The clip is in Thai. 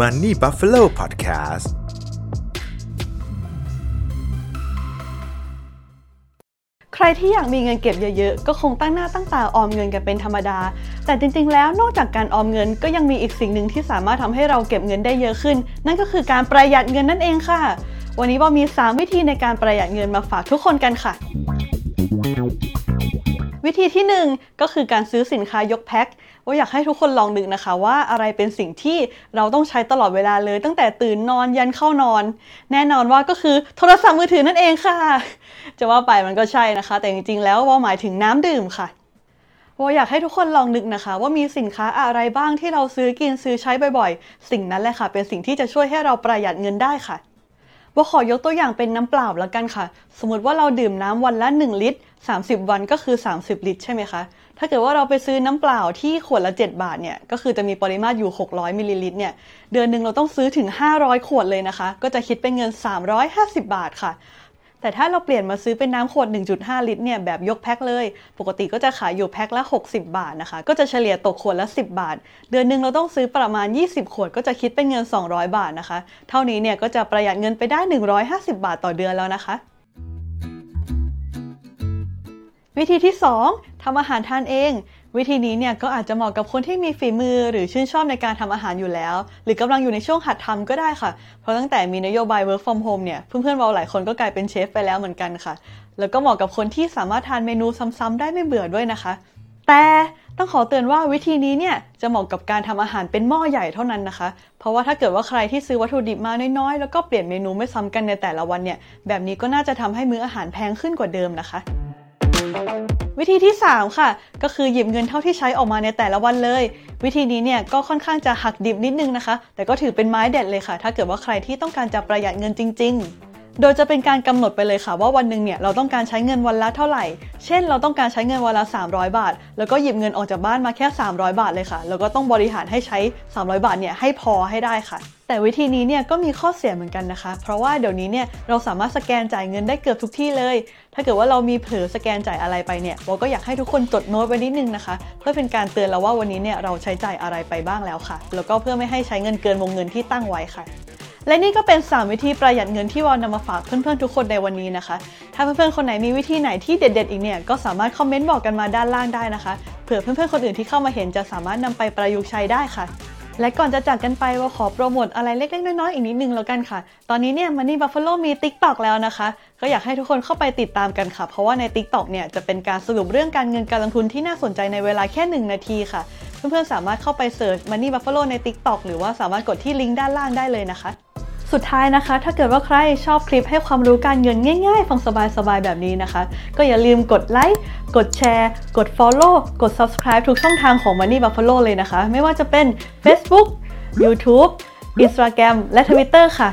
Money Buffalo Podcast ใครที่อยากมีเงินเก็บเยอะๆ ก็คงตั้งหน้าตั้งตาออมเงินกันเป็นธรรมดา แต่จริงๆ แล้วนอกจากการออมเงินก็ยังมีอีกสิ่งหนึ่งที่สามารถทำให้เราเก็บเงินได้เยอะขึ้น นั่นก็คือการประหยัดเงินนั่นเองค่ะ วันนี้บอมี 3 วิธีในการประหยัดเงินมาฝากทุกคนกันค่ะ วิธีที่ 1 ก็คือการซื้อสินค้ายกแพ็คว่าอยากให้ทุกคนลองนึกนะคะว่าอะไรเป็นสิ่งที่เราต้องใช้ตลอดเวลาเลย ตั้งแต่ตื่นนอนยันเข้านอน แน่นอนว่าก็คือโทรศัพท์มือถือนั่นเองค่ะ จะว่าไปมันก็ใช่นะคะ แต่จริงๆแล้วว่าหมายถึงน้ำดื่มค่ะว่าอยากให้ทุกคนลองนึกนะคะ ว่ามีสินค้าอะไรบ้างที่เราซื้อกินซื้อใช้บ่อยๆ สิ่งนั้นแหละค่ะ เป็นสิ่งที่จะช่วยให้เราประหยัดเงินได้ค่ะ ว่าขอยกตัวอย่างเป็นน้ำเปล่าแล้วกันค่ะ สมมติว่าเราดื่มน้ำวันละ 1 ลิตร 30 วันก็คือ 30 ลิตร ใช่ไหมคะ ถ้าเกิดว่าเราไปซื้อน้ำเปล่าที่ขวดละ 7 บาทเนี่ย ก็คือจะมีปริมาตรอยู่ 600มิลลิลิตรเนี่ย เดือนหนึ่งเราต้องซื้อถึง 500 ขวดเลยนะคะ ก็จะคิดเป็นเงิน 350 บาทค่ะ แต่ถ้าเราเปลี่ยนมาซื้อเป็นน้ำขวด 1.5 ลิตรเนี่ยแบบยกแพ็คเลย ปกติก็จะขายอยู่แพ็คละ 60 บาทนะคะ ก็จะเฉลี่ยตกขวดละ 10 บาท เดือนหนึ่งเราต้องซื้อประมาณ 20 ขวด ก็จะคิดเป็นเงิน 200 บาทนะคะ เท่านี้เนี่ยก็จะประหยัดเงินไปได้ 150 บาทต่อเดือนแล้วนะคะ วิธีที่ 2ทำอาหารทานเอง วิธีนี้เนี่ยก็อาจจะเหมาะกับคนที่มีฝีมือหรือชื่นชอบในการทำอาหารอยู่แล้ว หรือกำลังอยู่ในช่วงหัดทำก็ได้ค่ะ เพราะตั้งแต่มีนโยบาย work from home เนี่ยเพื่อนๆเราหลายคนก็กลายเป็นเชฟไปแล้วเหมือนกันค่ะ แล้วก็เหมาะกับคนที่สามารถทานเมนูซ้ำๆได้ไม่เบื่อด้วยนะคะ แต่ต้องขอเตือนว่าวิธีนี้เนี่ยจะเหมาะกับการทำอาหารเป็นหม้อใหญ่เท่านั้นนะคะ เพราะว่าถ้าเกิดว่าใครที่ซื้อวัตถุดิบมาน้อยๆ แล้วก็เปลี่ยนเมนูไม่ซ้ำกันในแต่ละวันเนี่ยแบบนี้ก็น่าจะทำให้มื้ออาหารแพงขึ้นกว่าเดิมนะคะ วิธีที่ 3 ค่ะ ก็คือหยิบเงินเท่าที่ใช้ออกมาในแต่ละวันเลย วิธีนี้เนี่ยก็ค่อนข้างจะหักดิบนิดนึงนะคะ แต่ก็ถือเป็นไม้เด็ดเลยค่ะ ถ้าเกิดว่าใครที่ต้องการจะประหยัดเงินจริง ๆ โดยจะเป็นการกำหนดไปเลยค่ะ ว่าวันหนึ่งเนี่ยเราต้องการใช้เงินวันละเท่าไหร่ เช่น เราต้องการใช้เงินวันละ 300 บาท แล้วก็หยิบเงินออกจากบ้านมาแค่ 300 บาทเลยค่ะ แล้วก็ต้องบริหารให้ใช้ 300 บาทเนี่ยให้พอให้ได้ค่ะ แต่วิธีนี้เนี่ยก็มีข้อเสียเหมือนกันนะคะ เพราะว่าเดี๋ยวนี้เนี่ยเราสามารถสแกนจ่ายเงินได้เกือบทุกที่เลย ถ้าเกิดว่าเรามีเผลอสแกนจ่ายอะไรไปเนี่ยเราก็อยากให้ทุกคนจดโน้ตไว้นิดนึงนะคะ เพื่อเป็นการเตือนเราว่าวันนี้เนี่ยเราใช้จ่ายอะไรไปบ้างแล้วค่ะ แล้วก็เพื่อไม่ให้ใช้เงินเกินวงเงินที่ตั้งไว้ค่ะ และนี่ก็เป็น 3 วิธีประหยัดเงินที่วอนนำมาฝากเพื่อนๆทุกคนในวันนี้นะคะ ถ้าเพื่อนๆคนไหนมีวิธีไหนที่เด็ดๆอีกเนี่ยก็สามารถคอมเมนต์บอกกันมาด้านล่างได้นะคะเผื่อเพื่อนๆคนอื่นที่เข้ามาเห็นจะสามารถนำไปประยุกต์ใช้ได้ค่ะและก่อนจะจากกันไปว่าขอโปรโมทอะไรเล็กๆ น้อยๆ อีกนิดนึงแล้วกันค่ะ ตอนนี้เนี่ย Money Buffalo มี TikTok แล้วนะคะ ก็อยากให้ทุกคนเข้าไปติดตามกันค่ะ เพราะว่าใน TikTok เนี่ยจะเป็นการสรุปเรื่องการเงินการลงทุนที่น่าสนใจในเวลาแค่ 1 นาทีค่ะ เพื่อนๆสามารถเข้าไปเสิร์ช Money Buffalo ใน TikTok หรือว่าสามารถกดที่ลิงก์ด้านล่างได้เลยนะคะ สุดท้ายนะคะ ถ้าเกิดว่าใครชอบคลิปให้ความรู้การเงินง่าย ๆ ฟังสบายๆ แบบนี้นะคะ ก็อย่าลืมกดไลค์ กดแชร์ กด Follow กด Subscribe ทุกช่องทางของ Money Buffalo เลยนะคะ ไม่ว่าจะเป็น Facebook YouTube Instagram และ Twitter ค่ะ